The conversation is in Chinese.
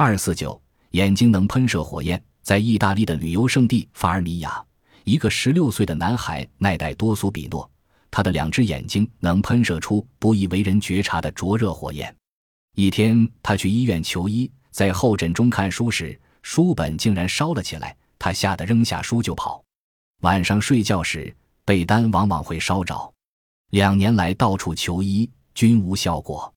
二四九眼睛能喷射火焰，在意大利的旅游胜地法尔米亚，一个十六岁的男孩奈代多苏比诺，他的两只眼睛能喷射出不易为人觉察的灼热火焰。一天，他去医院求医，在候诊中看书时，书本竟然烧了起来，他吓得扔下书就跑。晚上睡觉时，被单往往会烧着。两年来到处求医，均无效果。